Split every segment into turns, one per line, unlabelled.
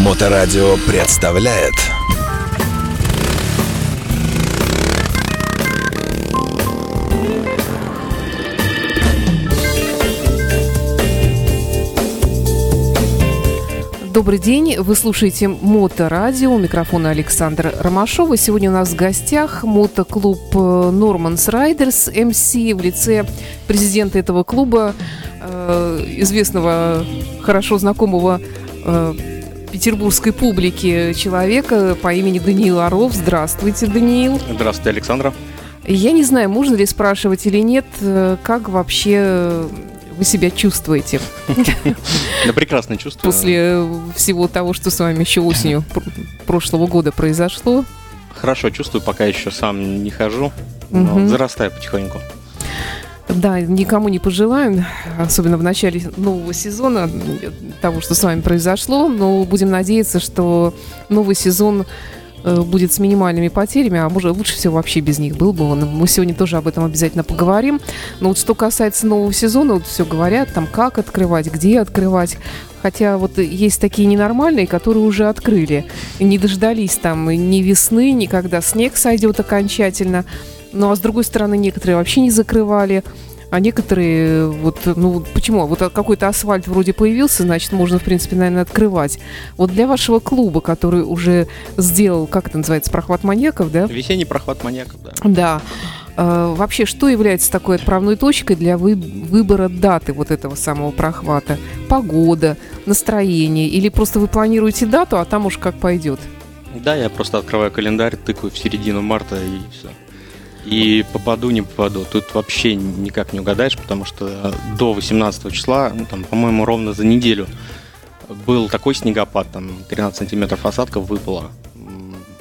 Моторадио представляет.
Добрый день, вы слушаете Моторадио, у микрофона Александр Ромашова. Сегодня у нас в гостях мотоклуб Норманс Райдерс МС в лице президента этого клуба, э, известного, хорошо знакомого э, петербургской публике человека по имени Даниил Орлов. Здравствуйте, Даниил.
Здравствуйте, Александра.
Я не знаю, можно ли спрашивать или нет, э, как вообще вы себя чувствуете?
Да прекрасно чувствую.
После всего того, что с вами еще осенью прошлого года произошло?
Хорошо чувствую, пока еще сам не хожу, но угу. зарастаю потихоньку.
Да, никому не пожелаем, особенно в начале нового сезона, того, что с вами произошло, но будем надеяться, что новый сезон Э, будет с минимальными потерями, а может лучше всего вообще без них был бы Мы сегодня тоже об этом обязательно поговорим. Но вот что касается нового сезона, вот все говорят, там как открывать, где открывать. Хотя вот есть такие ненормальные, которые уже открыли. Не дождались там ни весны, ни когда снег сойдет окончательно. Ну а с другой стороны, некоторые вообще не закрывали а некоторые вот, ну почему? Вот какой-то асфальт вроде появился, значит, можно, в принципе, наверное, открывать. Вот для вашего клуба, который уже сделал, как это называется, прохват маньяков, да?
Весенний прохват маньяков, да.
Да. А, вообще, что является такой отправной точкой для вы, выбора даты вот этого самого прохвата? Погода, настроение? Или просто вы планируете дату, а там уж как пойдет?
Да, я просто открываю календарь, тыкаю в середину марта и все. И попаду, не попаду. Тут вообще никак не угадаешь, потому что до 18 числа, ну, там, по-моему, ровно за неделю был такой снегопад, там 13 сантиметров осадков выпало.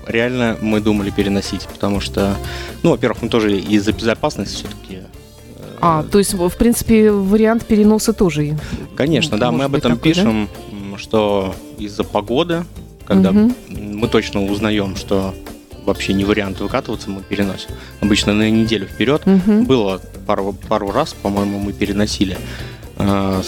Реально мы думали переносить, потому что, ну, во-первых, мы тоже из-за безопасности все-таки э,
а, то есть, в принципе, вариант переноса тоже.
Конечно, да, мы об этом такой, пишем, да? что из-за погоды, когда угу. мы точно узнаем, что вообще не вариант выкатываться, мы переносим. Обычно на неделю вперед. Угу. Было пару, пару раз, по-моему, мы переносили. А,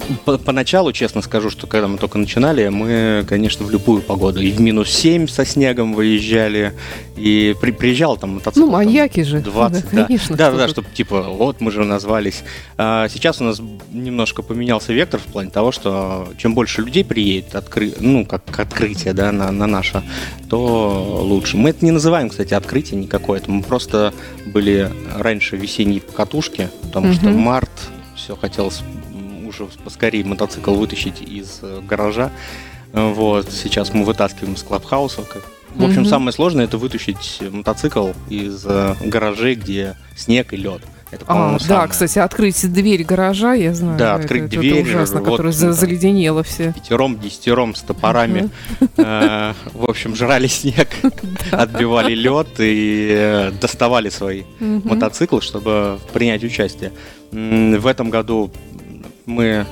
соответственно, поначалу, честно скажу, что когда мы только начинали, мы, конечно, в любую погоду. И в минус 7 со снегом выезжали, и при, приезжал там мотоцикл.
Ну, маньяки
же. 20, да, конечно. Да, да, да, чтобы типа, вот мы же назвались. А сейчас у нас немножко поменялся вектор в плане того, что чем больше людей приедет, откры... ну, как открытие, да, на, на наше, то лучше. Мы это не называем, кстати, открытие никакое. Это мы просто были раньше весенние покатушки, потому угу. что март, все хотелось уже поскорее мотоцикл вытащить из э, гаража. Вот, сейчас мы вытаскиваем из клабхауса. В общем, mm-hmm. самое сложное это вытащить мотоцикл из э, гаражей, где снег и лед.
Это, а, да, кстати, открыть дверь гаража, я знаю.
Да, открыть это, дверь.
Это ужасно, вот, которая да, заледенела все.
Пятером, десятером с топорами. Э, в общем, жрали снег, отбивали лед и доставали свои мотоциклы, чтобы принять участие. В этом году мы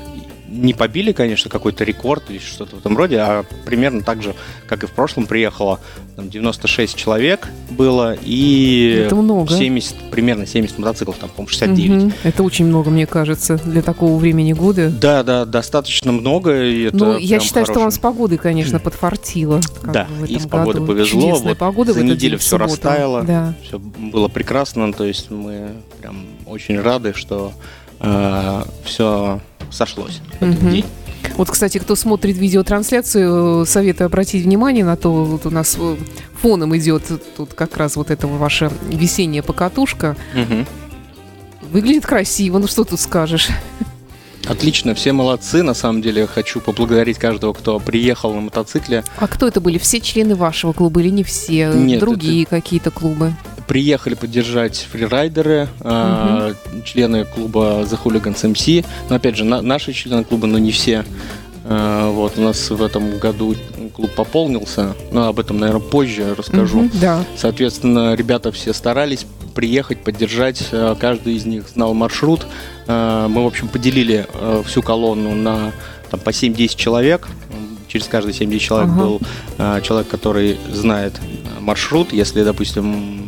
не побили, конечно, какой-то рекорд или что-то в этом роде, а примерно так же, как и в прошлом, приехало там, 96 человек было и
это много.
70, примерно 70 мотоциклов, там, по-моему, 69. Угу.
Это очень много, мне кажется, для такого времени года.
Да, да, достаточно много. И это
ну, я считаю, хороший... что вам с погодой, конечно, подфартило.
Да, и с погодой повезло.
Чудесная вот погода
за неделю все
субботу.
растаяло, да. все было прекрасно, то есть мы прям очень рады, что э, все сошлось в этот день.
Вот, кстати, кто смотрит видеотрансляцию, советую обратить внимание на то, вот у нас э, фоном идет тут как раз вот эта ваша весенняя покатушка. Угу. Выглядит красиво, ну что тут скажешь?
Отлично, все молодцы. На самом деле хочу поблагодарить каждого, кто приехал на мотоцикле.
А кто это были? Все члены вашего клуба или не все?
Нет,
Другие это... какие-то клубы?
приехали поддержать фрирайдеры, угу. Члены клуба The Hooligans MC. Но опять же, на, наши члены клуба, но не все. Э, вот, у нас в этом году клуб пополнился, но об этом, наверное, позже расскажу.
Угу, да.
Соответственно, ребята все старались приехать, поддержать. Э, каждый из них знал маршрут. Э, мы, в общем, поделили всю колонну на там, по 7-10 человек. Через каждый 7-10 человек ага. был человек, который знает маршрут. Если, допустим,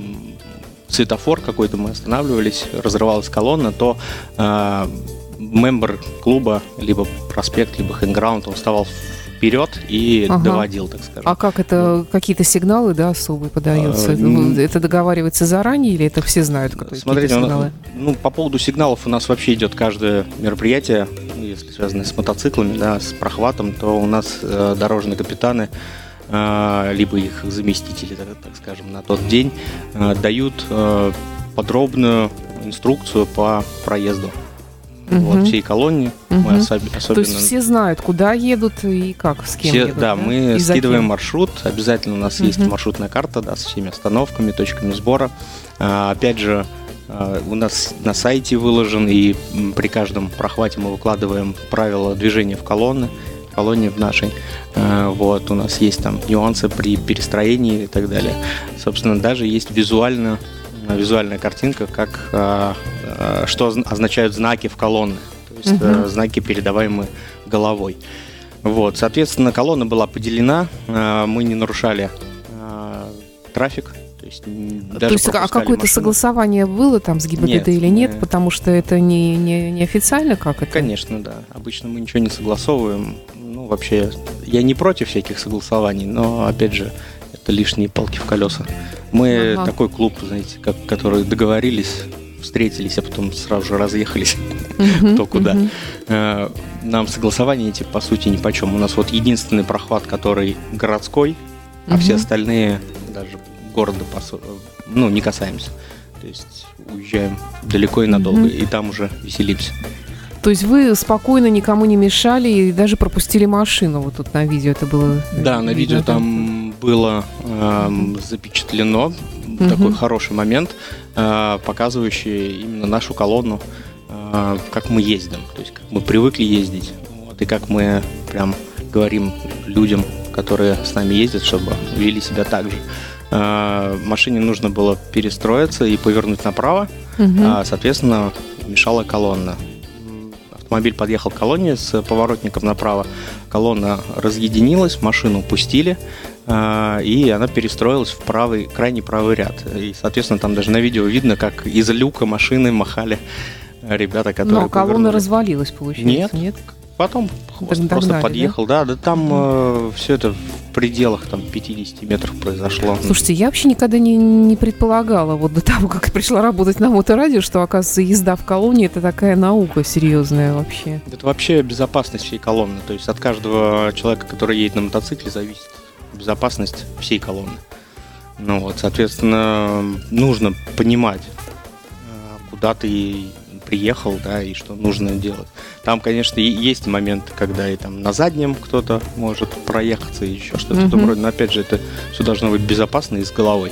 светофор какой-то, мы останавливались, разрывалась колонна, то э, мембер клуба, либо проспект, либо хэнграунд, он вставал вперед и ага. доводил, так скажем.
А как это, какие-то сигналы, да, особые подаются? А, это договаривается заранее или это все знают,
Смотрите, сигналы? ну, по поводу сигналов у нас вообще идет каждое мероприятие, если связанное с мотоциклами, да, с прохватом, то у нас э, дорожные капитаны либо их заместители, так, так скажем, на тот день э, дают э, подробную инструкцию по проезду угу. вот, всей колонии.
Угу. Мы особ- особенно... То есть все знают, куда едут и как, с кем все, едут?
Да, да? мы и скидываем маршрут. Обязательно у нас угу. есть маршрутная карта да, со всеми остановками, точками сбора. А, опять же, а, у нас на сайте выложен, и при каждом прохвате мы выкладываем правила движения в колонны колонии в нашей. А, вот, у нас есть там нюансы при перестроении и так далее. Собственно, даже есть визуально визуальная картинка, как а, что означают знаки в колонны, то есть угу. знаки, передаваемые головой. Вот, соответственно, колонна была поделена, мы не нарушали трафик,
то есть, даже то есть а какое-то согласование было там с ГИБДД нет, или нет? Мы... Потому что это не, не, не официально, как это?
Конечно, да. Обычно мы ничего не согласовываем. Вообще, я не против всяких согласований, но, опять же, это лишние палки в колеса. Мы ага. такой клуб, знаете, как, который договорились, встретились, а потом сразу же разъехались кто куда. Э, нам согласования эти, по сути, ни по чем. У нас вот единственный прохват, который городской, а все остальные даже города, ну, не касаемся. То есть уезжаем далеко и надолго, и там уже веселимся.
То есть вы спокойно никому не мешали и даже пропустили машину. Вот тут на видео это было.
Да, на видео там было э, запечатлено угу. такой хороший момент, э, показывающий именно нашу колонну, э, как мы ездим, то есть как мы привыкли ездить, вот, и как мы прям говорим людям, которые с нами ездят, чтобы вели себя так же. Э, машине нужно было перестроиться и повернуть направо, угу. а, соответственно, мешала колонна автомобиль подъехал к колонне с поворотником направо. Колонна разъединилась, машину пустили, а, и она перестроилась в правый, крайний правый ряд. И, соответственно, там даже на видео видно, как из люка машины махали ребята, которые...
Но колонна повернули. развалилась, получается,
нет? Нет, Потом хвост просто догнали, подъехал, да, да, да там э, все это пределах там 50 метров произошло.
Слушайте, я вообще никогда не, не предполагала, вот до того, как пришла работать на моторадио, что, оказывается, езда в колонии это такая наука серьезная вообще.
Это вообще безопасность всей колонны. То есть от каждого человека, который едет на мотоцикле, зависит безопасность всей колонны. Ну вот, соответственно, нужно понимать, э, куда ты приехал, да, и что нужно делать. Там, конечно, есть моменты, когда и там на заднем кто-то может проехаться и еще что-то mm-hmm. но опять же, это все должно быть безопасно и с головой.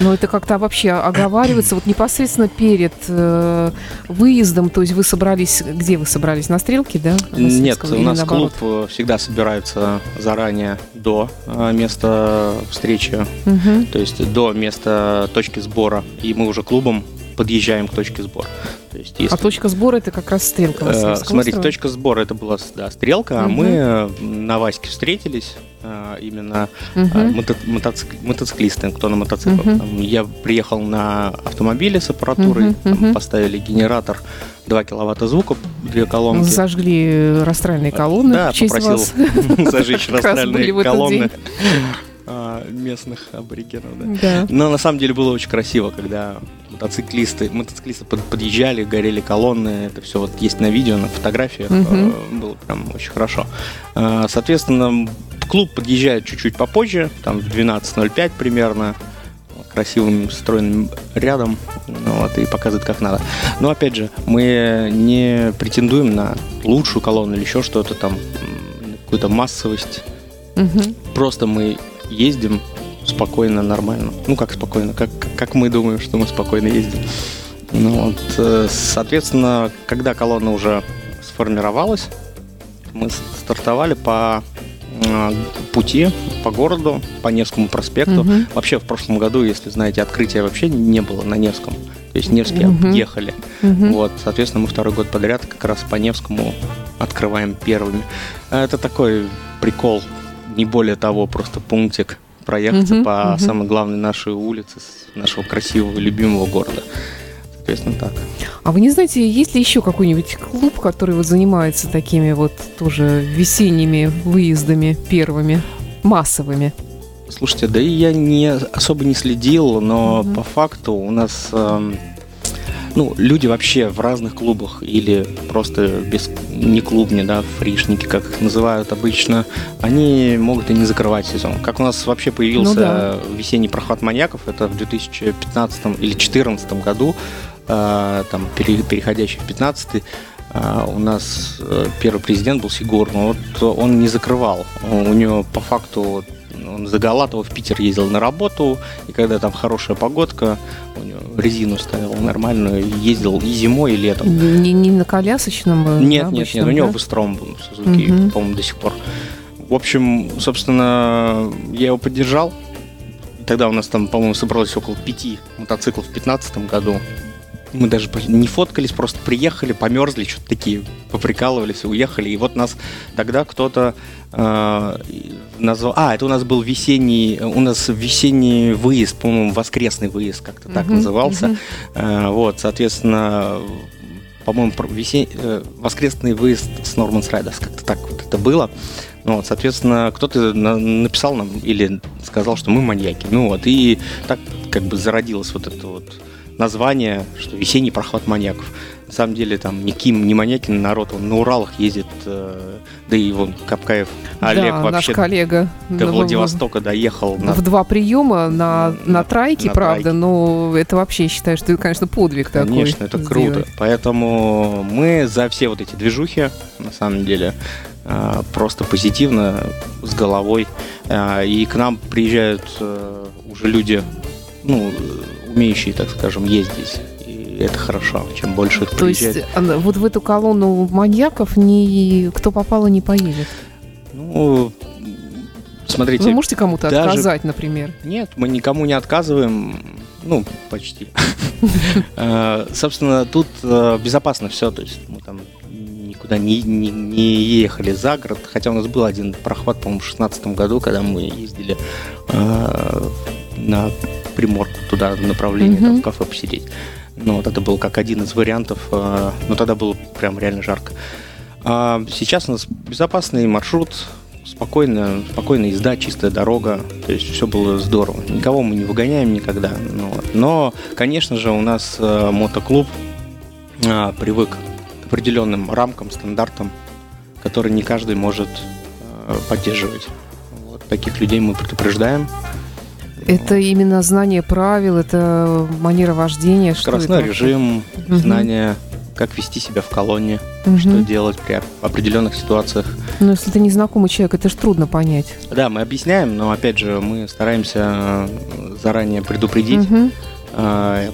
Но это как-то вообще оговаривается вот непосредственно перед э, выездом, то есть вы собрались, где вы собрались, на стрелке, да?
Нет, у нас наоборот? клуб всегда собирается заранее до э, места встречи, угу. то есть до места точки сбора, и мы уже клубом подъезжаем к точке сбора.
То есть, если... А точка сбора это как раз стрелка.
Э, смотрите, точка сбора это была да, стрелка, угу. а мы на Ваське встретились э, именно угу. мото мотоцик мотоциклисты, кто на мотоциклах. Угу. Я приехал на автомобиле с аппаратурой, угу. там, поставили генератор 2 киловатта звука, две колонки.
Зажгли растральные колонны.
Да, попросил зажечь растральные колонны местных аборигенов. Да. Но на самом деле было очень красиво, когда мотоциклисты, мотоциклисты под, подъезжали, горели колонны, это все вот есть на видео, на фотографиях, угу. было прям очень хорошо. Э, соответственно, клуб подъезжает чуть-чуть попозже, там в 12.05 примерно, красивым стройным рядом, ну, вот, и показывает, как надо. Но опять же, мы не претендуем на лучшую колонну или еще что-то там, какую-то массовость. Угу. Просто мы ездим спокойно, нормально. Ну, как спокойно, как, как мы думаем, что мы спокойно ездим. Ну, вот, э, соответственно, когда колонна уже сформировалась, мы стартовали по э, пути по городу, по Невскому проспекту. Угу. Вообще в прошлом году, если знаете, открытия вообще не было на Невском. То есть Невский угу. объехали. Угу. Вот, соответственно, мы второй год подряд как раз по Невскому открываем первыми. Это такой прикол, не более того, просто пунктик проехаться угу, по угу. самой главной нашей улице нашего красивого любимого города. Соответственно, так.
А вы не знаете, есть ли еще какой-нибудь клуб, который вот занимается такими вот тоже весенними выездами первыми, массовыми?
Слушайте, да и я не особо не следил, но угу. по факту у нас э, ну, люди вообще в разных клубах или просто без не клубни, да, фришники, как их называют обычно, они могут и не закрывать сезон. Как у нас вообще появился ну, да. весенний проход маньяков, это в 2015 или 2014 году, э, там, переходящий в 15 Uh, у нас uh, первый президент был Сигур, но вот он не закрывал. У него по факту он за Галатова в Питер ездил на работу, и когда там хорошая погодка, у него резину ставил нормальную, ездил и зимой, и летом.
Не, не на колясочном?
Э, нет, да, нет, нет, у него да? быстром был Сузуки, угу. по-моему, до сих пор. В общем, собственно, я его поддержал. Тогда у нас там, по-моему, собралось около пяти мотоциклов в 2015 году. Мы даже не фоткались, просто приехали, померзли, что-то такие, поприкалывались, уехали. И вот нас тогда кто-то э, назвал... А, это у нас был весенний... У нас весенний выезд, по-моему, воскресный выезд как-то так uh-huh, назывался. Uh-huh. Э, вот, соответственно, по-моему, весен... Э, воскресный выезд с Норманс Райдерс, как-то так вот это было. Ну, вот, соответственно, кто-то на- написал нам или сказал, что мы маньяки. Ну вот, и так как бы зародилось вот это вот название, что весенний проход маньяков. На самом деле там никим, не маньякин народ, он на Уралах ездит, э, да и вон Капкаев Олег
да,
вообще
наш коллега
до Владивостока доехал.
На... В два приема на, на трайке, на правда, трайке. но это вообще, считаю, что это, конечно, подвиг
конечно,
такой.
Конечно, это сделать. круто. Поэтому мы за все вот эти движухи, на самом деле, э, просто позитивно, с головой. Э, и к нам приезжают уже люди, ну, умеющие, так скажем, ездить. И это хорошо, чем больше их
То приезжает. есть вот в эту колонну маньяков ни, кто попало не поедет?
Ну, смотрите.
Вы можете кому-то даже... отказать, например?
Нет, мы никому не отказываем. Ну, почти. Э, собственно, тут э, безопасно все. То есть мы там никуда не, не, не ехали за город. Хотя у нас был один прохват, по-моему, в 2016 году, когда мы ездили э, на приморку туда направление, mm-hmm. там, в кафе посидеть. Ну, вот это был как один из вариантов, э, но тогда было прям реально жарко. А сейчас у нас безопасный маршрут, спокойно, спокойная езда, чистая дорога, то есть все было здорово. Никого мы не выгоняем никогда. Ну, вот. Но, конечно же, у нас э, мотоклуб э, привык к определенным рамкам, стандартам, которые не каждый может э, поддерживать. Вот таких людей мы предупреждаем.
Это именно знание правил, это манера вождения.
Скоростной что режим, угу. знание, как вести себя в колонне, угу. что делать при определенных ситуациях.
Но если ты незнакомый человек, это же трудно понять.
Да, мы объясняем, но опять же мы стараемся заранее предупредить. Угу.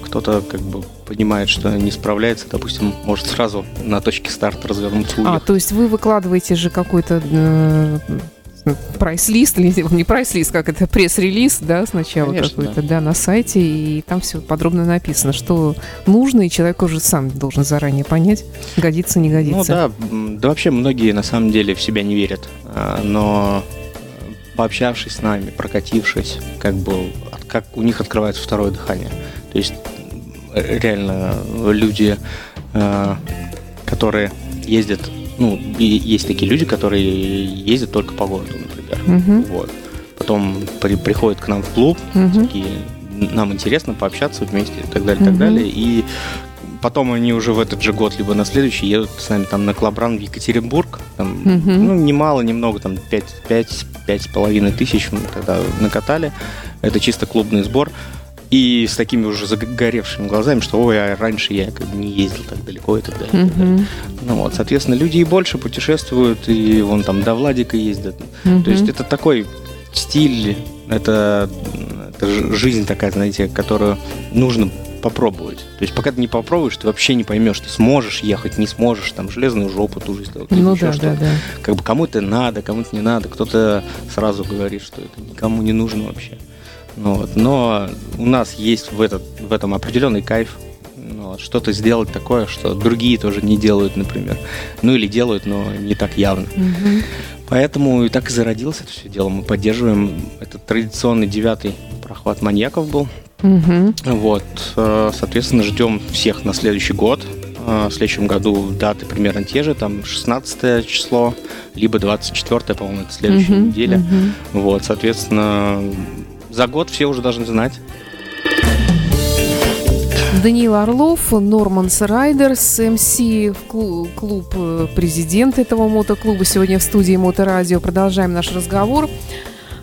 Кто-то как бы понимает, что не справляется, допустим, может сразу на точке старта развернуться.
А, то есть вы выкладываете же какой-то э, прайс-лист, или не прайс-лист, как это, пресс-релиз, да, сначала какой-то, да. на сайте, и там все подробно написано, что нужно, и человек уже сам должен заранее понять, годится, не годится. Ну
да, да вообще многие на самом деле в себя не верят, а, но пообщавшись с нами, прокатившись, как бы, как у них открывается второе дыхание. То есть реально люди, а, которые ездят ну, есть такие люди, которые ездят только по городу, например. Угу. Вот. Потом при, приходят к нам в клуб, угу. такие, нам интересно пообщаться вместе и так далее, угу. так далее. И потом они уже в этот же год, либо на следующий едут с нами там на Клабран в Екатеринбург. Там, угу. Ну, немало, немного, там 5, 5, 5 с половиной тысяч мы тогда накатали. Это чисто клубный сбор. И с такими уже загоревшими глазами, что ой, а раньше я как бы не ездил так далеко и так далее. Mm-hmm. Ну вот, соответственно, люди и больше путешествуют, и вон там до Владика ездят. Mm-hmm. То есть это такой стиль, это, это жизнь такая, знаете, которую нужно попробовать. То есть пока ты не попробуешь, ты вообще не поймешь, ты сможешь ехать, не сможешь, там железную жопу ту же сделать.
Ну да, да, да.
Как бы кому-то надо, кому-то не надо, кто-то сразу говорит, что это никому не нужно вообще. Ну, вот. Но у нас есть в, этот, в этом определенный кайф. Ну, вот. Что-то сделать такое, что другие тоже не делают, например. Ну или делают, но не так явно. Угу. Поэтому и так и зародилось это все дело. Мы поддерживаем этот традиционный девятый прохват маньяков был. Угу. Вот, э, соответственно, ждем всех на следующий год. Э, в следующем году даты примерно те же, там 16 число, либо 24, по-моему, это следующая uh-huh, неделя. Uh-huh. Вот, соответственно, за год все уже должны знать.
Даниил Орлов, Норманс Райдерс, МС, клуб э, президент этого мотоклуба. Сегодня в студии Моторадио. Продолжаем наш разговор.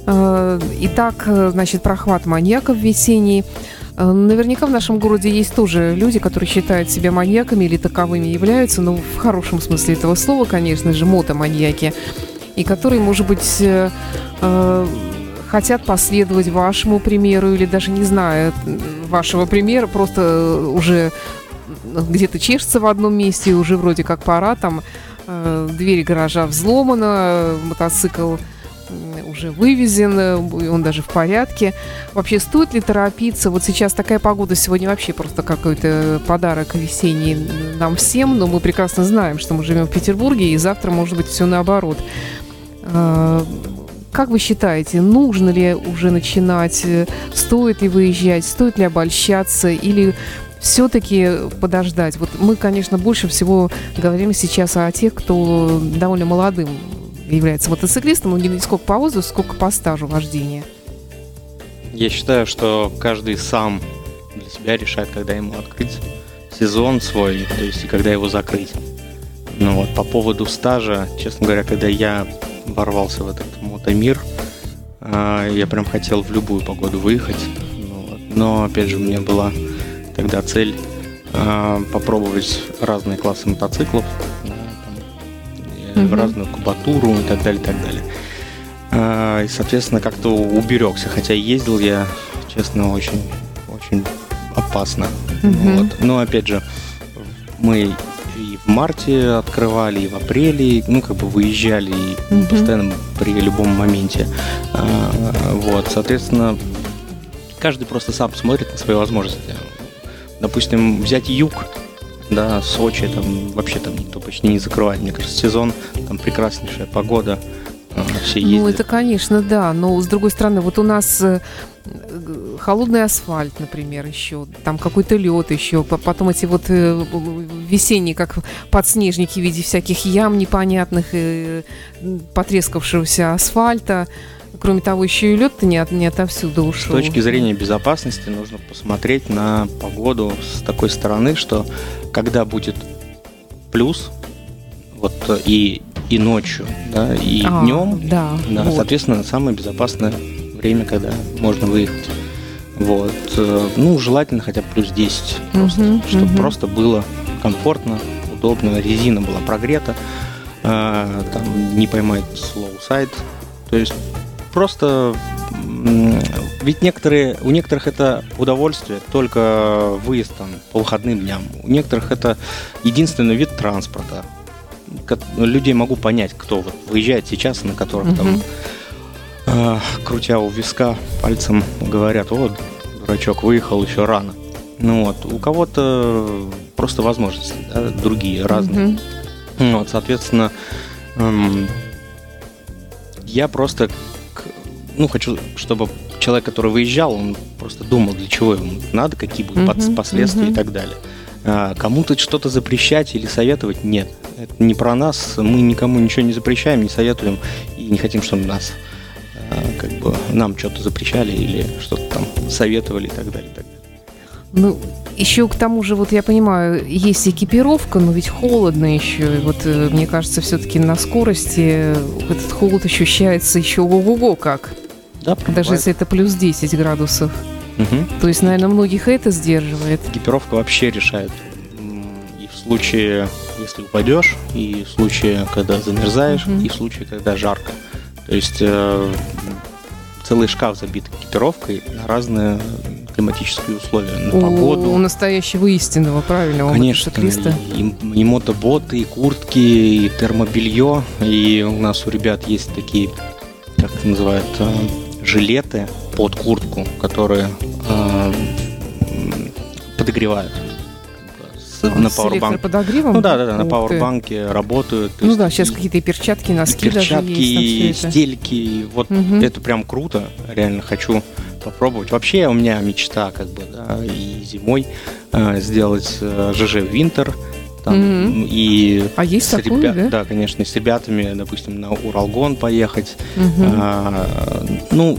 Э, итак, значит, прохват маньяков весенний. Э, наверняка в нашем городе есть тоже люди, которые считают себя маньяками или таковыми являются, но в хорошем смысле этого слова, конечно же, мотоманьяки, и которые, может быть, э, э, хотят последовать вашему примеру или даже не зная вашего примера, просто уже где-то чешется в одном месте, и уже вроде как пора, там э, дверь гаража взломана, мотоцикл уже вывезен, он даже в порядке. Вообще, стоит ли торопиться? Вот сейчас такая погода сегодня вообще просто какой-то подарок весенний нам всем, но мы прекрасно знаем, что мы живем в Петербурге, и завтра может быть все наоборот. Как вы считаете, нужно ли уже начинать, стоит ли выезжать, стоит ли обольщаться или все-таки подождать? Вот мы, конечно, больше всего говорим сейчас о тех, кто довольно молодым является мотоциклистом, но не сколько по возрасту, сколько по стажу вождения?
Я считаю, что каждый сам для себя решает, когда ему открыть сезон свой, то есть и когда его закрыть. Ну вот, по поводу стажа, честно говоря, когда я ворвался в этот мотомир, а, я прям хотел в любую погоду выехать. Ну. Но, опять же, у меня была тогда цель а, попробовать разные классы мотоциклов угу. разную кубатуру и так далее, и так далее. А, и, соответственно, как-то уберегся. Хотя ездил я, честно, очень, очень опасно. Угу. Вот. Но, опять же, мы и в марте открывали, и в апреле, ну, как бы выезжали и угу. постоянно при любом моменте. А, вот, соответственно, каждый просто сам смотрит на свои возможности. Допустим, взять юг, да, Сочи, там вообще там никто почти не закрывает. Мне кажется, сезон, там прекраснейшая погода,
а, все ездят. Ну, это, конечно, да, но с другой стороны, вот у нас э, холодный асфальт, например, еще, там какой-то лед еще, потом эти вот э, весенние, как подснежники в виде всяких ям непонятных, и потрескавшегося асфальта. Кроме того, еще и лед-то не, от, не отовсюду ушел.
С точки зрения безопасности нужно посмотреть на погоду с такой стороны, что когда будет плюс, вот и, и ночью, да, и а, днем,
да,
да вот. соответственно, самое безопасное время, когда можно выехать. Вот. Э, ну, желательно хотя бы плюс 10, просто, угу, чтобы угу. просто было комфортно, удобно, резина была прогрета, э, там не поймать slow side, то есть просто ведь некоторые, у некоторых это удовольствие, только выезд там, по выходным дням. У некоторых это единственный вид транспорта. Людей могу понять, кто вот выезжает сейчас, на которых там, э, крутя у виска пальцем, говорят, вот, дурачок, выехал еще рано. Ну вот, у кого-то просто возможности, да, другие, разные. Mm-hmm. Вот, соответственно, эм, я просто ну, хочу, чтобы человек, который выезжал, он просто думал, для чего ему надо, какие будут uh-huh, последствия uh-huh. и так далее. А, кому-то что-то запрещать или советовать нет. Это не про нас. Мы никому ничего не запрещаем, не советуем и не хотим, чтобы нас а, как бы нам что-то запрещали или что-то там советовали и так далее. И так далее.
Ну, еще к тому же, вот я понимаю, есть экипировка, но ведь холодно еще. И вот э, мне кажется, все-таки на скорости этот холод ощущается еще ого-го как. Да, Даже если это плюс 10 градусов. Угу. То есть, наверное, многих это сдерживает.
Экипировка вообще решает. И в случае, если упадешь, и в случае, когда замерзаешь, угу. и в случае, когда жарко. То есть э, целый шкаф забит экипировкой на разные климатические условия, на у, погоду.
У настоящего истинного, правильного
Конечно, мотоциклиста. И, и мотоботы, и куртки, и термобелье. И у нас у ребят есть такие, как это называют, э, жилеты под куртку, которые э, подогревают
на пауэрбанке. подогревом?
Ну да, да, да, на пауэрбанке работают.
Ну да, сейчас какие-то перчатки, носки
перчатки, даже есть. Перчатки, стельки. Вот угу. это прям круто. Реально хочу попробовать. Вообще у меня мечта как бы, да, и зимой э, сделать э, ЖЖ Винтер, там,
Мгм.
и
А есть
с
такое,
ребя-
да?
да, конечно, с ребятами, допустим, на Уралгон поехать.
Мгм.
А, ну,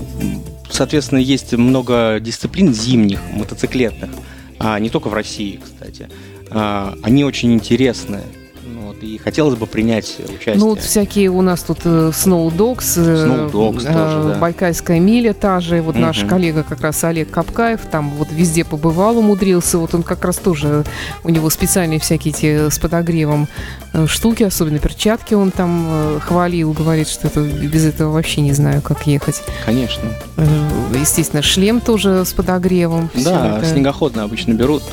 соответственно, есть много дисциплин зимних, мотоциклетных, а не только в России, кстати. А, они очень интересные. Ну, вот, и хотелось бы принять участие.
Ну, вот всякие у нас тут Snow Dogs, э,
Snow Dogs
э,
тоже, да.
Байкальская миля та же, вот наш
Мгм.
коллега как раз Олег Капкаев, там вот везде побывал, умудрился, вот он как раз тоже, у него специальные всякие эти с подогревом э, штуки, особенно перчатки он там э, хвалил, говорит, что это без этого вообще не знаю, как ехать.
Конечно.
Естественно, шлем тоже с подогревом.
Да,
это.
снегоходные обычно берут.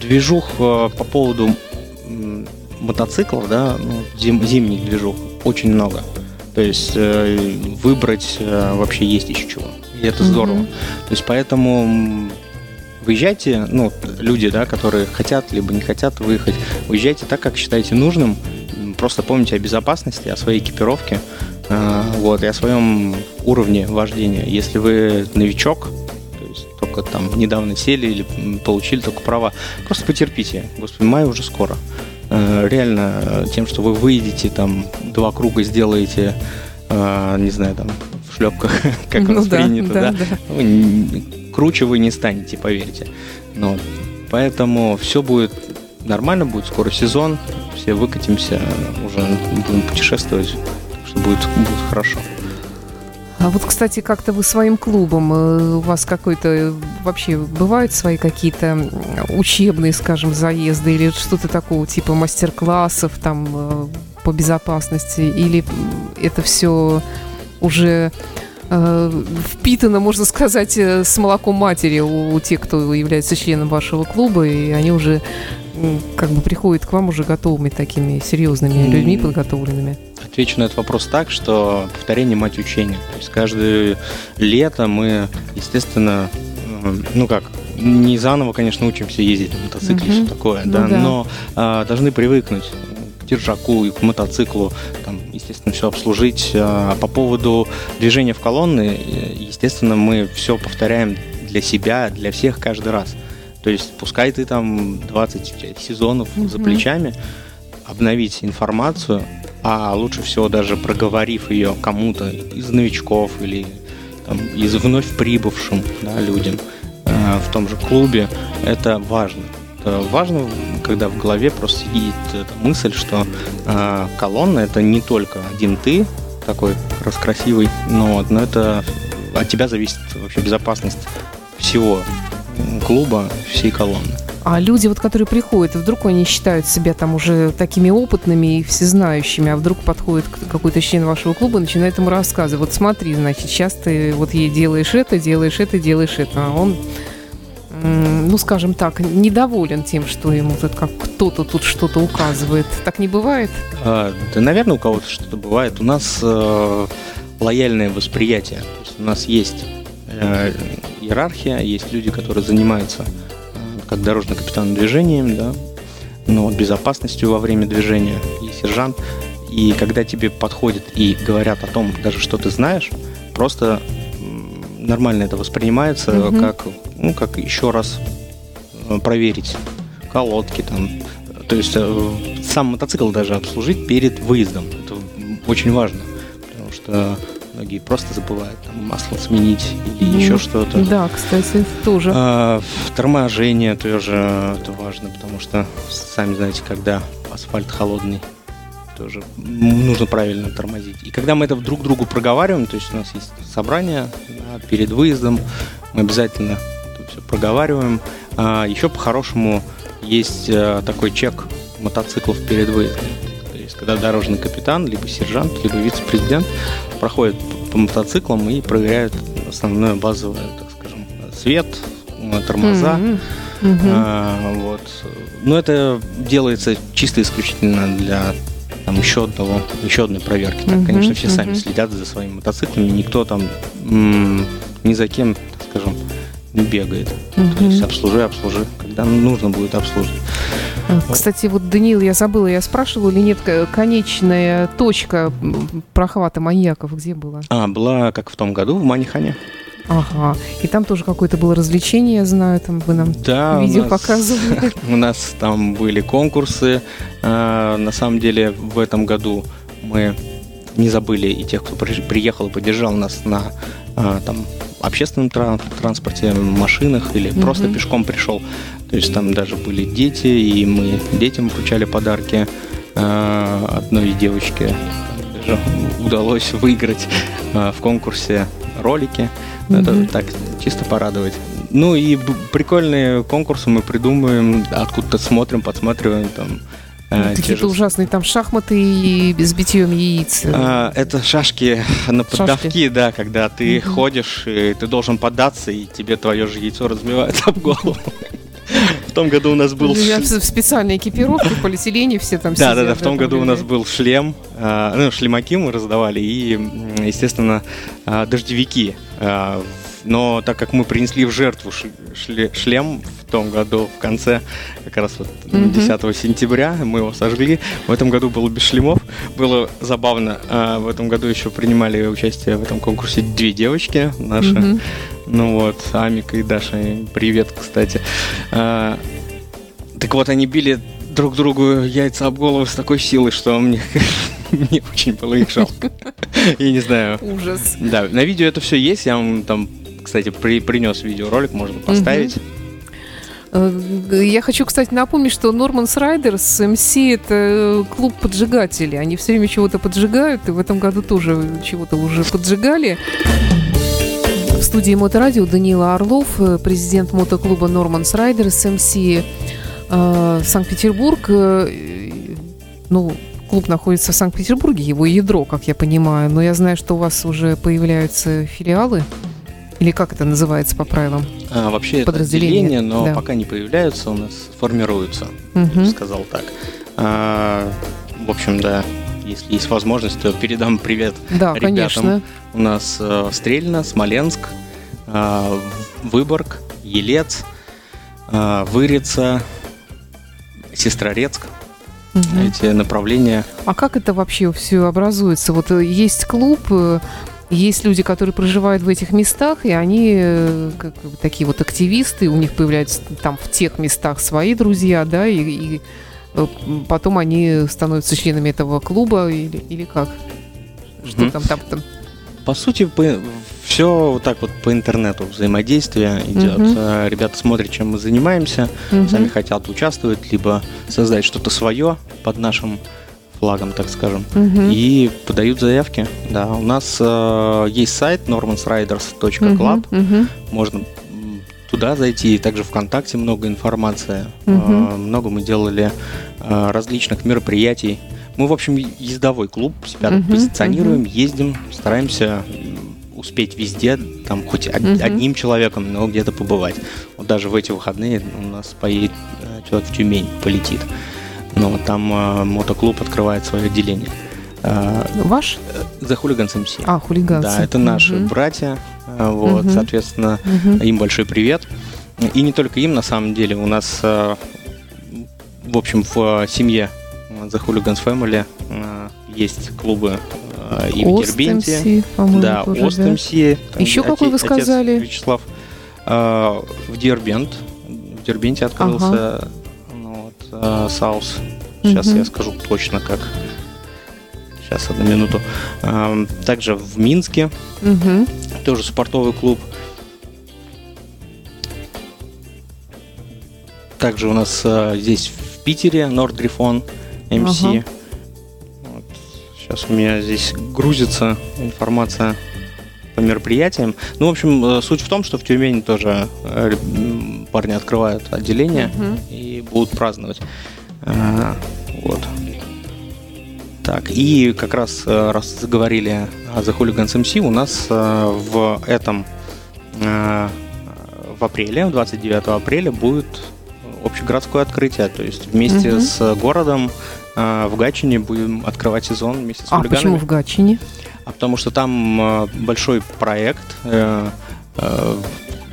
Движух э, по поводу мотоциклов, да, ну, зим- зимних движух очень много. То есть э, выбрать э, вообще есть из чего. И это
Мгм.
здорово. То есть поэтому выезжайте, ну, люди, да, которые хотят либо не хотят выехать, выезжайте так, как считаете нужным. Просто помните о безопасности, о своей экипировке, вот, и о своем уровне вождения. Если вы новичок, только там недавно сели или получили только права, просто потерпите. Господи, май уже скоро. Э, Реально, э, тем, что вы выйдете, там, два круга сделаете, э, не знаю, там, в шлепках, как у
Ну
нас
да,
принято,
да,
да,
да.
круче вы не станете, поверьте. Вот. поэтому все будет нормально, будет скоро сезон, все выкатимся, уже будем путешествовать, так что будет, будет хорошо.
А вот, кстати, как-то вы своим клубом, э, у вас какой-то э, вообще бывают свои какие-то учебные, скажем, заезды или что-то такого типа мастер-классов там э, по безопасности? Или это все уже э, впитано, можно сказать, с молоком матери у, у тех, кто является членом вашего клуба, и они уже как бы приходят к вам уже готовыми такими серьезными людьми, подготовленными.
Отвечу на этот вопрос так, что повторение мать учения. То есть каждое лето мы, естественно, э, ну как, не заново, конечно, учимся ездить на мотоцикле
Мгм.
все такое,
Ну
да,
да.
но а, должны привыкнуть к держаку и к мотоциклу, там, естественно, все обслужить. А, по поводу движения в колонны, э, естественно, мы все повторяем для себя, для всех каждый раз. То есть пускай ты там 20 сезонов за
Мгм.
плечами, обновить информацию, а лучше всего даже проговорив ее кому-то из новичков или там, из вновь прибывшим да, людям э, в том же клубе, это важно. Это важно, когда в голове просто сидит эта мысль, что э, колонна это не только один ты, такой раскрасивый, но, но это от тебя зависит вообще безопасность всего клуба, всей колонны.
А люди, вот, которые приходят, вдруг они считают себя там уже такими опытными и всезнающими, а вдруг подходит какой-то член вашего клуба и начинает ему рассказывать. Вот смотри, значит, сейчас ты вот ей делаешь это, делаешь это, делаешь это. А он, ну, скажем так, недоволен тем, что ему тут как кто-то тут что-то указывает. Так не бывает?
А, Да, наверное, у кого-то что-то бывает. У нас э, лояльное восприятие. То есть у нас есть э, иерархия, есть люди, которые занимаются э, как дорожный капитан движением, да, вот безопасностью во время движения, и сержант. И когда тебе подходят и говорят о том, даже что ты знаешь, просто нормально это воспринимается
Мгм.
как, ну, как еще раз э, проверить колодки там. То есть э, сам мотоцикл даже обслужить перед выездом. Это очень важно, потому что многие просто забывают там, масло сменить или
Мгм.
еще что-то.
Да, кстати, тоже.
А, торможение тоже это важно, потому что сами знаете, когда асфальт холодный, тоже нужно правильно тормозить. И когда мы это друг другу проговариваем, то есть у нас есть собрание да, перед выездом, мы обязательно это все проговариваем. А, еще по-хорошему есть э, такой чек мотоциклов перед выездом. То когда дорожный капитан, либо сержант, либо вице-президент проходят по- мотоциклам и проверяют основное базовое, так скажем, свет, тормоза.
Мгм. Мгм.
А, вот. Но это делается чисто исключительно для там, еще одного, еще одной проверки. Так,
Мгм,
конечно, все сами
мгм.
следят за своими мотоциклами, никто там м, ни за кем, так скажем, не бегает. То
Мгм.
есть обслужи, обслужи, когда нужно будет обслужить.
Кстати, вот, Даниил, я забыла, я спрашивала или нет, конечная точка прохвата маньяков где была?
А, была как в том году в Манихане.
Ага. И там тоже какое-то было развлечение, я знаю, там вы нам да, видео
у
нас, показывали.
У нас там были конкурсы. А, на самом деле в этом году мы не забыли и тех, кто приехал и поддержал нас на там, общественном транспорте, машинах или mm-hmm. просто пешком пришел. То есть там даже были дети, и мы детям вручали подарки. А, одной девочке даже удалось выиграть в конкурсе ролики. Mm-hmm. Это так чисто порадовать. Ну и прикольные конкурсы мы придумываем, откуда-то смотрим, подсматриваем там.
Э, Какие-то же... ужасные там шахматы и с битьем яиц.
А, это шашки на поддавки, шашки. да, когда ты угу. ходишь, и ты должен поддаться, и тебе твое же яйцо разбивает об голову. В том году у нас был...
В специальной экипировке, в полиэтилене все там
Да, да, да, в том году у нас был шлем, а, ну, шлемаки мы раздавали, и, естественно, дождевики но так как мы принесли в жертву шлем в том году, в конце, как раз вот 10 сентября, мы его сожгли. В этом году было без шлемов. Было забавно. А в этом году еще принимали участие в этом конкурсе две девочки наши. Ну вот, Амика и Даша. Привет, кстати. А, так вот, они били друг другу яйца об голову с такой силой, что мне, мне очень было их жалко. Я не знаю.
Ужас.
Да, на видео это все есть, я вам там кстати, при, принес видеоролик, можно поставить.
Э, я хочу, кстати, напомнить, что Норманс Райдерс МС это э, клуб поджигателей. Они все время чего-то поджигают, и в этом году тоже чего-то уже поджигали. В студии Моторадио Данила Орлов, э, президент мотоклуба Норманс Райдерс МС Санкт-Петербург. Ну, клуб находится в Санкт-Петербурге, его ядро, как я понимаю, но я знаю, что у вас уже появляются филиалы. Или как это называется по правилам?
А, вообще это отделение, но да. пока не появляются, у нас формируются, угу. сказал так. А, в общем, да, если есть возможность, то передам привет
да, ребятам. Конечно.
У нас э, Стрельна, Смоленск, э, Выборг, Елец, э, Вырица, Сестрорецк. Угу. Эти направления.
А как это вообще все образуется? Вот э, есть клуб, э, есть люди, которые проживают в этих местах, и они э, как, такие вот активисты, у них появляются там в тех местах свои друзья, да, и, и э, потом они становятся членами этого клуба или, или как? Что mm там, там, там?
По сути, по, все вот так вот по интернету взаимодействие идет. mm Ребята смотрят, чем мы занимаемся, mm сами хотят участвовать, либо создать что-то свое под нашим флагом, так скажем, угу. и подают заявки. Да, у нас э, есть сайт normansriders.club, угу, угу. можно туда зайти, также ВКонтакте много информации, угу. э, много мы делали э, различных мероприятий. Мы, в общем, ездовой клуб себя угу, позиционируем, угу. ездим, стараемся успеть везде, там хоть угу. одним человеком, но где-то побывать. Вот даже в эти выходные у нас поедет э, человек в Тюмень, полетит. Но ну, там э, мотоклуб открывает свое отделение.
Э, Ваш?
The Hooligans MC.
А, хулиганцы.
Да, это наши угу. братья. Э, вот, угу. соответственно, угу. им большой привет. И не только им, на самом деле, у нас, э, в общем, в семье The Hooligans Family э, есть клубы э, и в Дербенте. Да, Ост МС.
Еще какой вы сказали?
Вячеслав. Э, в Дербент. В Дербенте открылся ага э, Саус. Сейчас угу. я скажу точно как. Сейчас, одну минуту. Э, также в Минске. Угу. Тоже спортовый клуб. Также у нас э, здесь в Питере Нордрифон МС. Ага. Вот. Сейчас у меня здесь грузится информация по мероприятиям. Ну, в общем, э, суть в том, что в Тюмени тоже парни открывают отделение uh-huh. и будут праздновать. А, вот. Так, и как раз, раз заговорили о The Hooligans MC, у нас в этом, в апреле, 29 апреля будет общегородское открытие, то есть вместе угу. с городом в Гатчине будем открывать сезон вместе с
а хулиганами. А почему в Гатчине?
а потому что там э, большой проект э, э,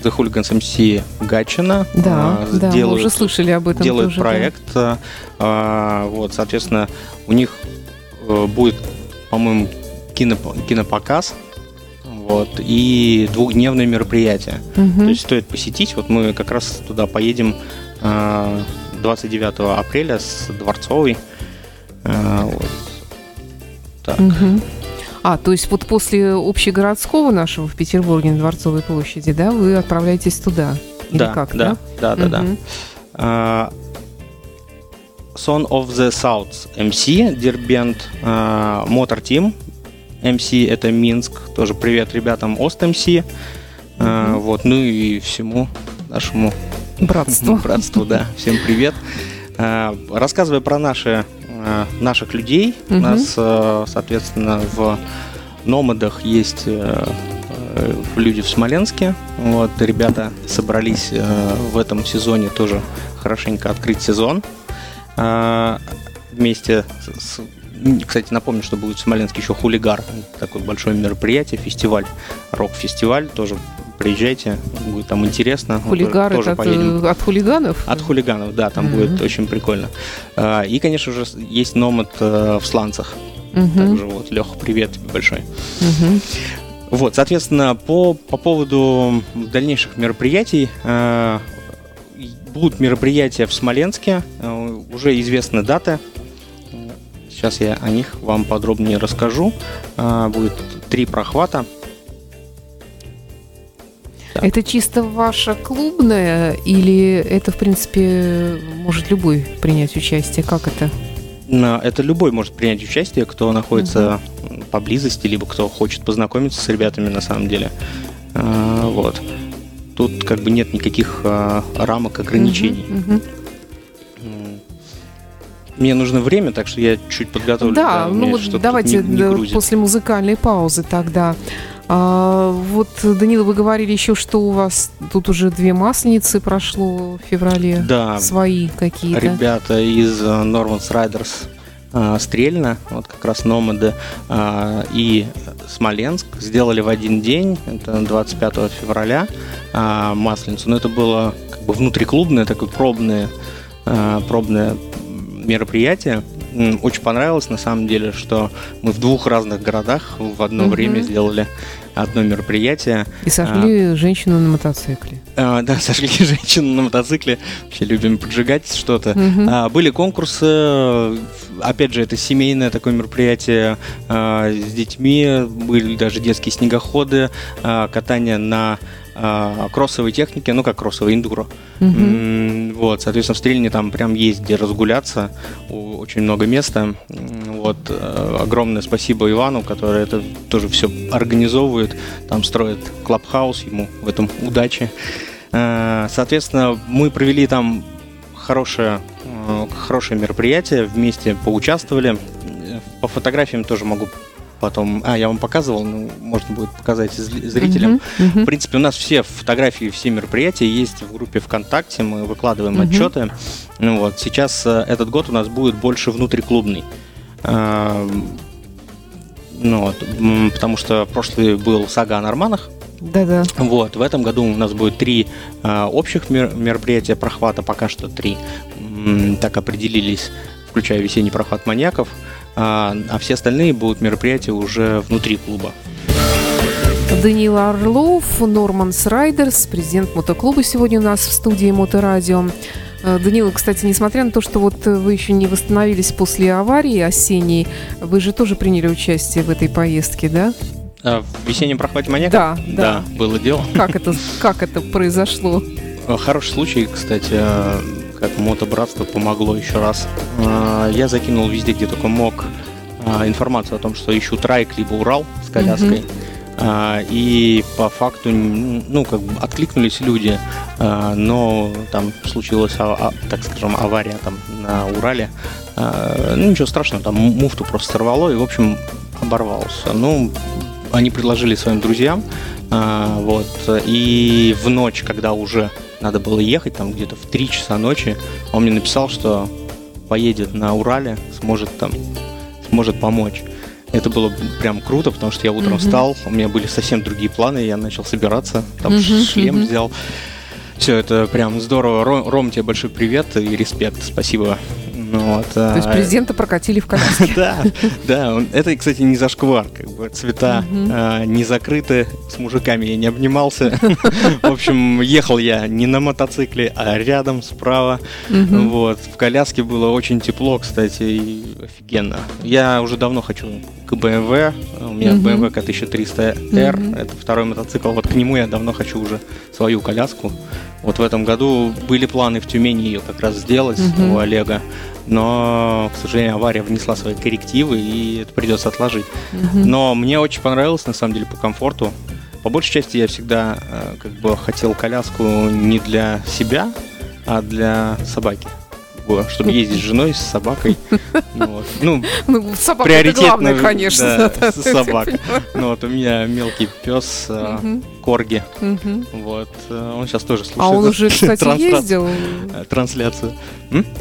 The Hooligans MC Гатчина.
Да, да, делают, мы уже слышали об этом
Делают
тоже,
проект. Да. Вот, соответственно, у них будет, по-моему, кино, кинопоказ. вот, и двухдневное мероприятие. Угу. То есть стоит посетить. Вот мы как раз туда поедем 29 апреля с Дворцовой. Вот.
Так. Угу. А, то есть вот после общегородского нашего в Петербурге на Дворцовой площади, да, вы отправляетесь туда?
Или да, как, да, да, да, да. Угу. да. Son of the South MC, Дербент, uh, Motor Team, MC это Минск, тоже привет ребятам Ост MC, uh, вот, ну и всему нашему
братству.
Братству, да, всем привет. Uh, рассказывая про наши наших людей. Угу. У нас, э, соответственно, в Номадах есть э, люди в Смоленске. Вот, ребята собрались в этом сезоне тоже хорошенько открыть сезон. Вместе с кстати, напомню, что будет в Смоленске еще хулигар. Такое большое мероприятие, фестиваль, рок-фестиваль. Тоже приезжайте, будет там интересно.
Хулигар тоже от, поедем. от хулиганов?
От хулиганов, да, там mm-hmm. будет очень прикольно. А, и, конечно же, есть номад э, в Сланцах. Mm-hmm. Также вот, Леха, привет тебе большой. Mm-hmm. Вот, соответственно, по, по поводу дальнейших мероприятий, э, будут мероприятия в Смоленске, э, уже известны даты. Сейчас я о них вам подробнее расскажу. Э, будет три прохвата.
Это чисто ваша клубная или это, в принципе, может любой принять участие? Как это?
Это любой может принять участие, кто находится угу. поблизости, либо кто хочет познакомиться с ребятами на самом деле. А, вот. Тут как бы нет никаких а, рамок, ограничений. Угу, угу. Мне нужно время, так что я чуть подготовлю.
Да, да ну давайте не, не после музыкальной паузы тогда. А, вот, Данила, вы говорили еще, что у вас тут уже две масленицы прошло в феврале.
Да.
Свои какие-то.
Ребята из Normans Riders э, Стрельна, вот как раз Номады э, и Смоленск сделали в один день, это 25 февраля, э, Масленицу. Но это было как бы внутриклубное, такое пробное, пробное мероприятие. Очень понравилось, на самом деле, что мы в двух разных городах в одно угу. время сделали одно мероприятие.
И сожгли а, женщину на мотоцикле.
А, да, сожгли женщину на мотоцикле. Вообще любим поджигать что-то. Угу. А, были конкурсы. Опять же, это семейное такое мероприятие а, с детьми. Были даже детские снегоходы, а, катание на а, кроссовой техники, ну как кроссовой эндуро. Mm-hmm. Вот, соответственно, в Стрельне там прям есть где разгуляться, очень много места. Вот, э, огромное спасибо Ивану, который это тоже все организовывает, там строит клабхаус, ему в этом удачи. Э, соответственно, мы провели там хорошее, э, хорошее мероприятие, вместе поучаствовали. По фотографиям тоже могу потом... А, я вам показывал, ну, можно будет показать зрителям. Uh-huh, uh-huh. В принципе, у нас все фотографии, все мероприятия есть в группе ВКонтакте, мы выкладываем uh-huh. отчеты. Ну, вот, сейчас э, этот год у нас будет больше внутриклубный. Э, ну, вот, потому что прошлый был сага о Норманах,
да-да.
Вот, в этом году у нас будет три э, общих мер- мероприятия прохвата, пока что три. М- так определились, включая весенний прохват маньяков а, а все остальные будут мероприятия уже внутри клуба.
Даниил Орлов, Норманс Райдерс, президент мотоклуба сегодня у нас в студии Моторадио. Э, Данила, кстати, несмотря на то, что вот вы еще не восстановились после аварии осенней, вы же тоже приняли участие в этой поездке, да?
А, в весеннем прохвате маньяка?
Да, да.
Да, было дело.
Как это, как это произошло?
Э, хороший случай, кстати, э, как мотобратство помогло еще раз. А, я закинул везде, где только мог, а, информацию о том, что ищу трайк либо Урал с коляской. Mm-hmm. И по факту, ну, как бы откликнулись люди, но там случилась, так скажем, авария там на Урале. Ну, ничего страшного, там муфту просто сорвало и, в общем, оборвался. Ну, они предложили своим друзьям, вот, и в ночь, когда уже надо было ехать там где-то в 3 часа ночи. Он мне написал, что поедет на Урале, сможет там, сможет помочь. Это было прям круто, потому что я утром mm-hmm. встал, у меня были совсем другие планы, я начал собираться, там mm-hmm. шлем mm-hmm. взял. Все, это прям здорово. Ром, Ром, тебе большой привет и респект. Спасибо Вот,
То есть
а,
президента прокатили в коляске.
Да, да. Это, кстати, не зашквар. Как бы цвета а, не закрыты, с мужиками я не обнимался. В общем, ехал я не на мотоцикле, а рядом, справа. Вот. В коляске было очень тепло, кстати, и офигенно. Я уже давно хочу к BMW. У меня. BMW K1300R. Это второй мотоцикл. Вот к нему я давно хочу уже свою коляску. Вот в этом году были планы в Тюмени ее как раз сделать
Мгм.
у Олега. Но, к сожалению, авария внесла свои коррективы, и это придется отложить.
Мгм.
Но мне очень понравилось, на самом деле, по комфорту. По большей части я всегда э, как бы хотел коляску не для себя, а для собаки. Чтобы ездить с женой, с собакой. Ну, вот. Ну,
Ну, собака
приоритетно,
главное, конечно.
да,
да,
с-
да,
собак.
я понимаю.
ну, вот у меня мелкий пес э,
Мгм.
Корги.
Мгм.
Вот, э, он сейчас тоже слушает.
А он уже, кстати,
трансляцию-
ездил?
э, Трансляцию.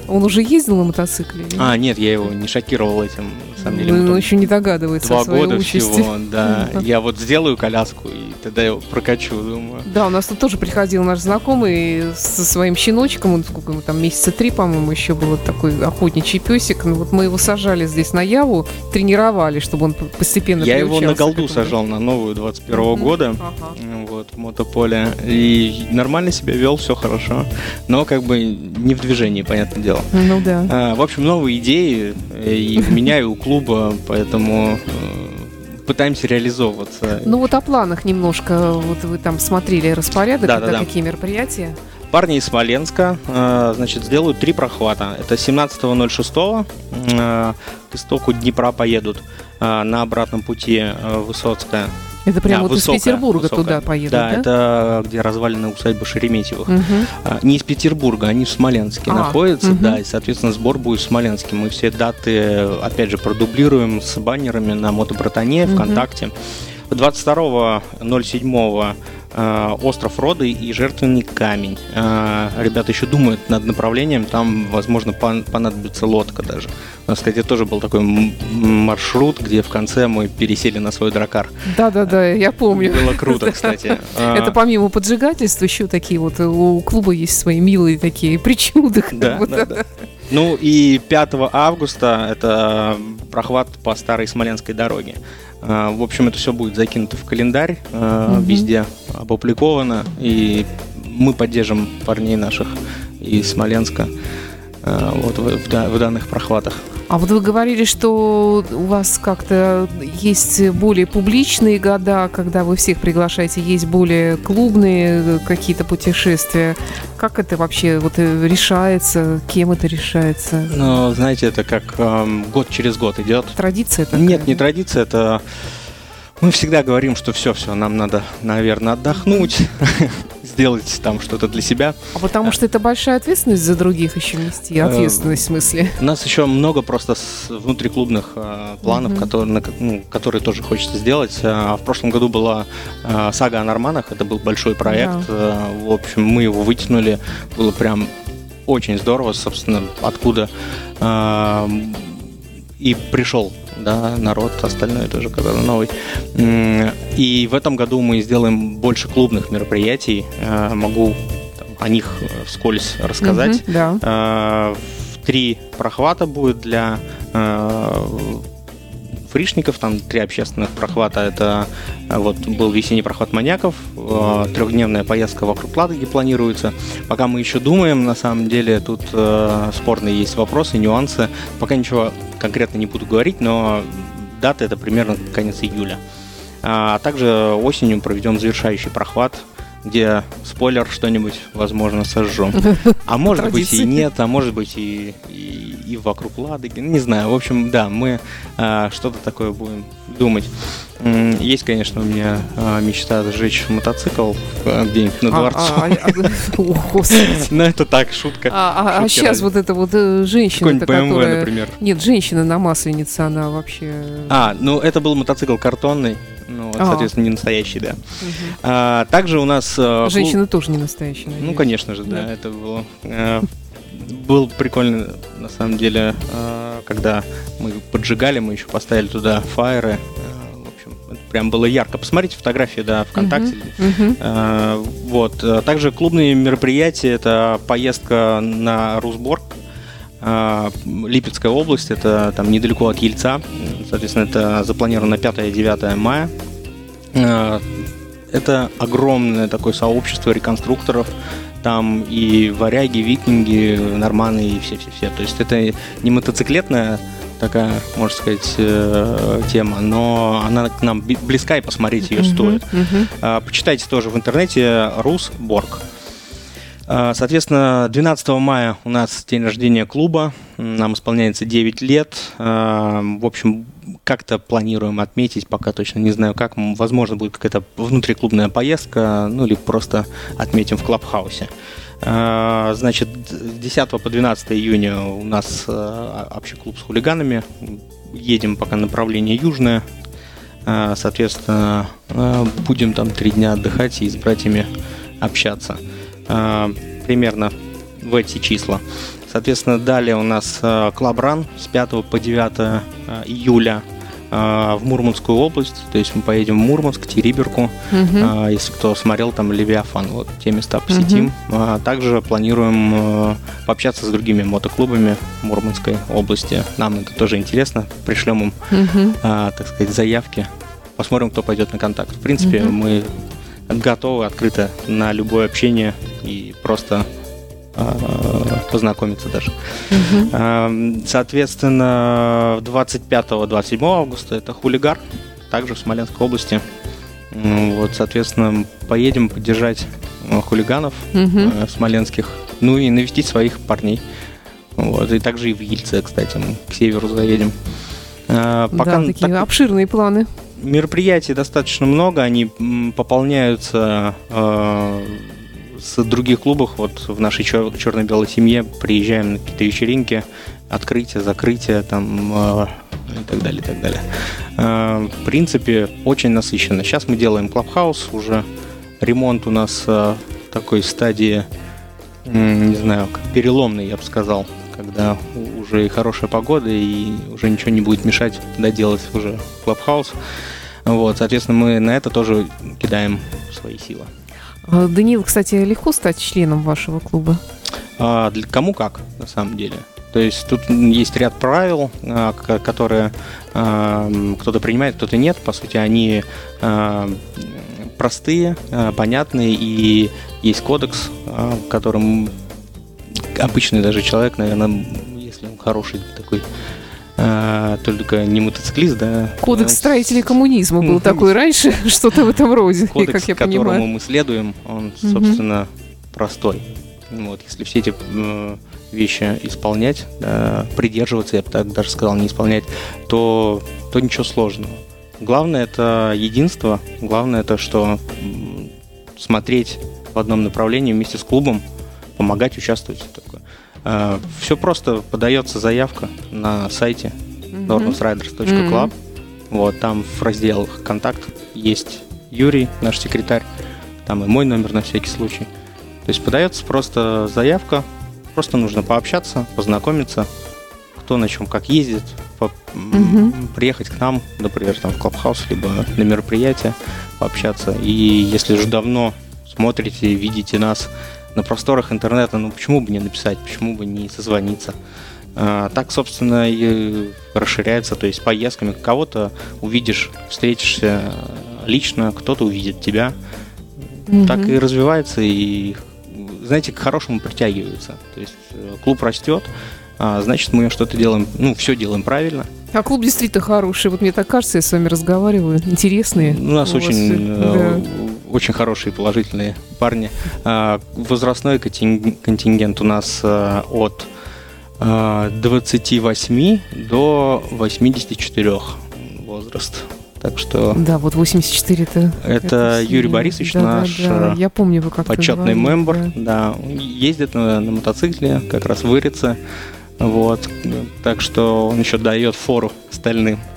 Он уже ездил на мотоцикле? или
А,
нет?
я его не шокировал этим. На самом деле,
Ну, он еще не догадывается
два года
участи.
всего, да. Я вот сделаю коляску, и тогда его прокачу, думаю.
Да, у нас тут тоже приходил наш знакомый со своим щеночком, он сколько ему там, месяца три, по-моему, еще был такой охотничий песик. Ну вот мы его сажали здесь на Яву, тренировали, чтобы он постепенно
Я его на голду сажал на новую 21
Мгм.
года.
Ага.
Вот, в мотополе. И нормально себя вел, все хорошо. Но как бы не в движении, понятное дело.
Ну да.
А, в общем, новые идеи э, и у меня, и у клуба, поэтому э, пытаемся реализовываться.
Ну вот о планах немножко, вот вы там смотрели распорядок,
Да, да, да.
какие мероприятия.
Парни из Смоленска, э, значит, сделают три прохвата. Это 17.06 э, к истоку Днепра поедут на обратном пути Высоцкая.
Это прямо
Да,
вот
высокая,
из Петербурга
высокая.
туда поедут,
да,
да?
это где развалины усадьбы Шереметьевых.
Мгм.
А, Не из Петербурга, они в Смоленске
А,
находятся,
мгм.
да, и, соответственно, сбор будет в Смоленске. Мы все даты, опять же, продублируем с баннерами на Мотобратане,
Мгм.
ВКонтакте. 22.07 э, Остров Роды и Жертвенный камень. Э, Ребята еще думают над направлением, там, возможно, пон- понадобится лодка даже. У нас, кстати, тоже был такой маршрут, где в конце мы пересели на свой дракар.
Да-да-да, я помню.
Было круто, кстати.
Это помимо поджигательства еще такие вот э, у клуба есть свои милые такие причуды.
да, да. Ну и 5 августа это прохват по старой Смоленской дороге. А, В общем, это все будет закинуто в календарь,
Мгм.
везде опубликовано, и мы поддержим парней наших из Смоленска а, вот в, в в данных прохватах.
А вот вы говорили, что у вас как-то есть более публичные года, когда вы всех приглашаете, есть более клубные э, какие-то путешествия. Как это вообще вот э, решается, кем это решается?
Но, знаете, это как ам, год через год идет.
Традиция такая?
Нет, не традиция, это мы всегда говорим, что все, все, нам надо, наверное, отдохнуть, сделать там что-то для себя.
А потому что это большая ответственность за других еще нести,
Э,
ответственность в смысле.
У нас еще много просто внутриклубных э, планов, которые, ну, которые тоже хочется сделать. А в прошлом году была э, сага о Норманах, это был большой проект. Э, в общем, мы его вытянули, было прям очень здорово, собственно, откуда э, и пришел да, народ, остальное тоже, который новый. И в этом году мы сделаем больше клубных мероприятий. Э, Могу там, о них э, вскользь рассказать.
Мгм, Да.
Э, Три прохвата будет для фришников, там три общественных прохвата. Это э, вот был весенний прохват маньяков, э, трехдневная поездка вокруг Ладоги планируется. Пока мы еще думаем, на самом деле тут э, спорные есть вопросы, нюансы. Пока ничего конкретно не буду говорить, но дата это примерно конец июля. А также осенью проведем завершающий прохват, где спойлер что-нибудь, возможно, сожжем. А может быть и нет, а может быть и, и, и вокруг Ладоги. Не знаю. В общем, да, мы а, что-то такое будем думать. Есть, конечно, у меня а, мечта сжечь мотоцикл а, где-нибудь на
А-
дворцу.
а- О, Господи.
Но это так, шутка.
А, сейчас вот эта вот э,
BMW,
которая...
например.
Нет, женщина на масленнице, она вообще...
А, ну это был мотоцикл картонный. Ну, вот, соответственно, не настоящий, да.
Мгм.
А, также у нас... э,
Женщина тоже не настоящая,
Ну,
надеюсь.
конечно же, да, это было. э, Был прикольно, на самом деле, э, когда мы поджигали, мы еще поставили туда фаеры. Прям было ярко. Посмотрите фотографии, да, ВКонтакте.
Мгм.
Э, Вот. Э, Также клубные мероприятия, это поездка на Русборг. э, Липецкая область, это там недалеко от Ельца, соответственно, это запланировано на 5-9 мая. Это огромное такое сообщество реконструкторов, там и варяги, викинги, норманы и все-все-все. То есть это не мотоциклетная такая, можно сказать, э, тема, но она к нам близка и посмотреть ее uh-huh, стоит. Uh-huh. Почитайте тоже в интернете Русборг. А, соответственно, 12 мая у нас день рождения клуба, нам исполняется 9 лет. А, в общем, как-то планируем отметить, пока точно не знаю как. Возможно, будет какая-то внутриклубная поездка, ну или просто отметим в Клабхаусе. А, значит, с 10 по 12 июня у нас общий клуб с хулиганами. Едем пока направление южное. Соответственно, будем там три дня отдыхать и с братьями общаться. А, примерно в эти числа. Соответственно, далее у нас Клабран с 5 по 9 а, июля а, в Мурманскую область, то есть мы поедем в Мурманск, Териберку, угу. если кто смотрел там Левиафан, вот те места посетим. Угу. Также планируем пообщаться с другими мотоклубами Мурманской области. Нам это тоже интересно, пришлем им, угу. так сказать, заявки, посмотрим, кто пойдет на контакт. В принципе, угу. мы готовы открыто на любое общение и просто э, познакомиться даже. Угу. Соответственно, 25-27 августа это хулигар, также в Смоленской области. Вот, соответственно, поедем поддержать э, хулиганов угу. смоленских, ну и навестить своих парней. Вот, и также и в Ельце, кстати, мы к северу заедем.
Пока да, такие так, обширные планы
мероприятий достаточно много, они пополняются э, с других клубов. Вот в нашей чер- черно-белой семье приезжаем на какие-то вечеринки, открытие, закрытие там э, и так далее, и так далее. Э, в принципе, очень насыщенно. Сейчас мы делаем клабхаус, уже ремонт у нас э, в такой стадии, не знаю, переломный, я бы сказал когда уже и хорошая погода, и уже ничего не будет мешать доделать уже клабхаус. Вот, соответственно, мы на это тоже кидаем свои силы.
А, Даниил, кстати, легко стать членом вашего клуба?
А, для кому как, на самом деле. То есть тут есть ряд правил, а, которые а, кто-то принимает, кто-то нет. По сути, они простые, понятные, и есть кодекс, которым обычный даже человек, наверное, если он хороший такой а, только не мотоциклист, да.
Кодекс строителей коммунизма был такой раньше, что-то в этом роде,
Кодекс, как я понимаю. которому мы следуем, он, собственно, простой. Вот, если все эти вещи исполнять, да, придерживаться, я бы так даже сказал, не исполнять, то, то ничего сложного. Главное это единство, главное это, что смотреть в одном направлении вместе с клубом, помогать, участвовать. Э, Все просто подается заявка на сайте normsriders.club. Mm-hmm. Вот, там в разделах «Контакт» есть Юрий, наш секретарь, там и мой номер на всякий случай. То есть подается просто заявка, просто нужно пообщаться, познакомиться, кто на чем как ездит, по, угу. приехать к нам, например, там в Клабхаус, либо на мероприятие, пообщаться. И если же давно смотрите, видите нас на просторах интернета, ну почему бы не написать, почему бы не созвониться. А, так, собственно, и расширяется, то есть поездками кого-то увидишь, встретишься лично, кто-то увидит тебя. Угу. Так и развивается, и, знаете, к хорошему притягивается. То есть э, клуб растет, а, значит, мы что-то делаем, ну, все делаем правильно.
А клуб действительно хороший. Вот мне так кажется, я с вами разговариваю. Интересные.
У нас у очень э, да очень хорошие положительные парни. А, возрастной контингент у нас э, от 28 э, до 84 возраст. Так что...
Да, вот 84 это...
Это, Юрий Борисович, да, наш да, да.
Я помню, вы как
почетный мембр. Да. да, ездит на, на мотоцикле, как раз вырится. Вот. Так что он еще дает фору остальным.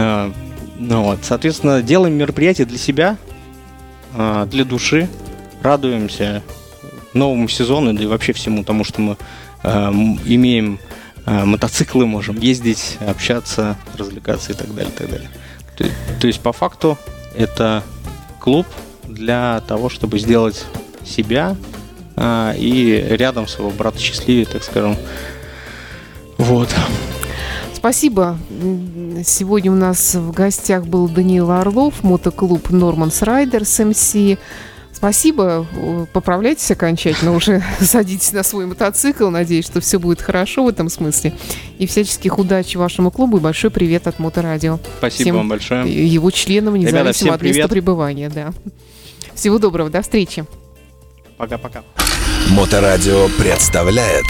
Э, ну вот, соответственно, делаем мероприятие для себя, для души. Радуемся новому сезону, да и вообще всему тому, что мы э, имеем э, мотоциклы, можем ездить, общаться, развлекаться и так далее, и так далее. То, то есть по факту это клуб для того, чтобы сделать себя э, и рядом своего брата счастливее, так скажем, Вот.
Спасибо. Сегодня у нас в гостях был Даниил Орлов, мотоклуб Норманс Райдерс МС. Спасибо. Поправляйтесь окончательно уже. Садитесь на свой мотоцикл. Надеюсь, что все будет хорошо в этом смысле. И всяческих удачи вашему клубу. И большой привет от Моторадио.
Спасибо всем вам большое.
Его членам, независимо Ребята, от места пребывания. Да. Всего доброго. До встречи.
Пока-пока.
Моторадио представляет